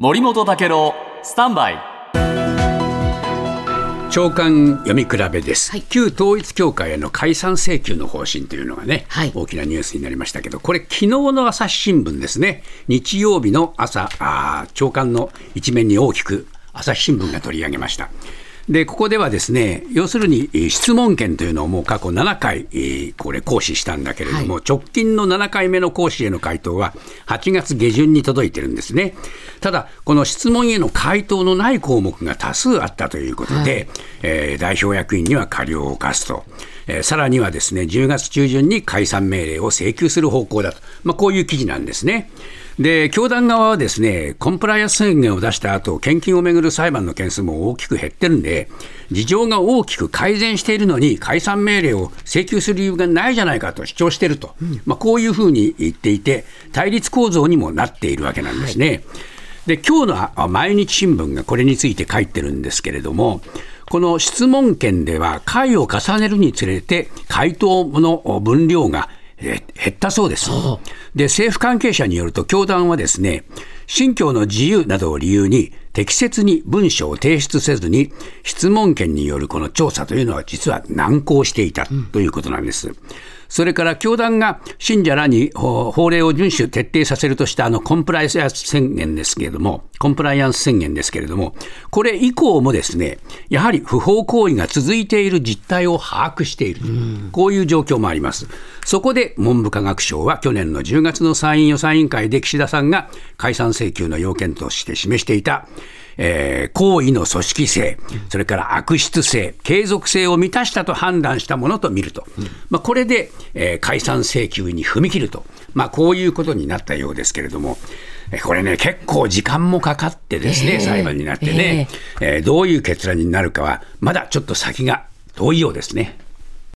森本武郎スタンバイ。長官読み比べです、はい。旧統一教会への解散請求の方針というのがね、はい。大きなニュースになりましたけど、これ、昨日の朝日新聞ですね、日曜日の朝、あー長官の一面に大きく朝日新聞が取り上げました。でここではですね要するにえー質問権というのをもう過去7回、えーこれ行使したんだけれども、は直近の7回目の行使への回答は8月下旬に届いてるんですね。ただ、この質問への回答のない項目が多数あったということで、えー代表役員には過料を課すと。えーさらにはですね10月中旬に解散命令を請求する方向だと、まあ、こういう記事なんですね。で教団側はですねコンプライアンス宣言を出した後献金をめぐる裁判の件数も大きく減ってるんで、事情が大きく改善しているのに、解散命令を請求する理由がないじゃないかと主張していると、まあ、こういうふうに言っていて、対立構造にもなっているわけなんですね。で今日の毎日新聞がこれについて書いてるんですけれども、この質問権では、回を重ねるにつれて、回答の分量が減ったそうです。で、政府関係者によると、教団はですね、信教の自由などを理由に、適切に文書を提出せずに、質問権によるこの調査というのは実は難航していたということなんです。それから教団が信者らにほ法令を遵守徹底させるとしたあのコンプライアンス宣言ですけれども、コンプライアンス宣言ですけれども、これ以降もですね、やはり不法行為が続いている実態を把握している、こういう状況もあります。そこで文部科学省は去年の10月の参院予算委員会で岸田さんが解散請求の要件として示していた、えー行為の組織性、それから悪質性、継続性を満たしたと判断したものと見ると、まあ、これで、えー解散請求に踏み切ると、まあ、こういうことになったようですけれども、えこれね、結構時間もかかってですね、ええ。裁判になってね、えーどういう結論になるかは、まだちょっと先が遠いようですね。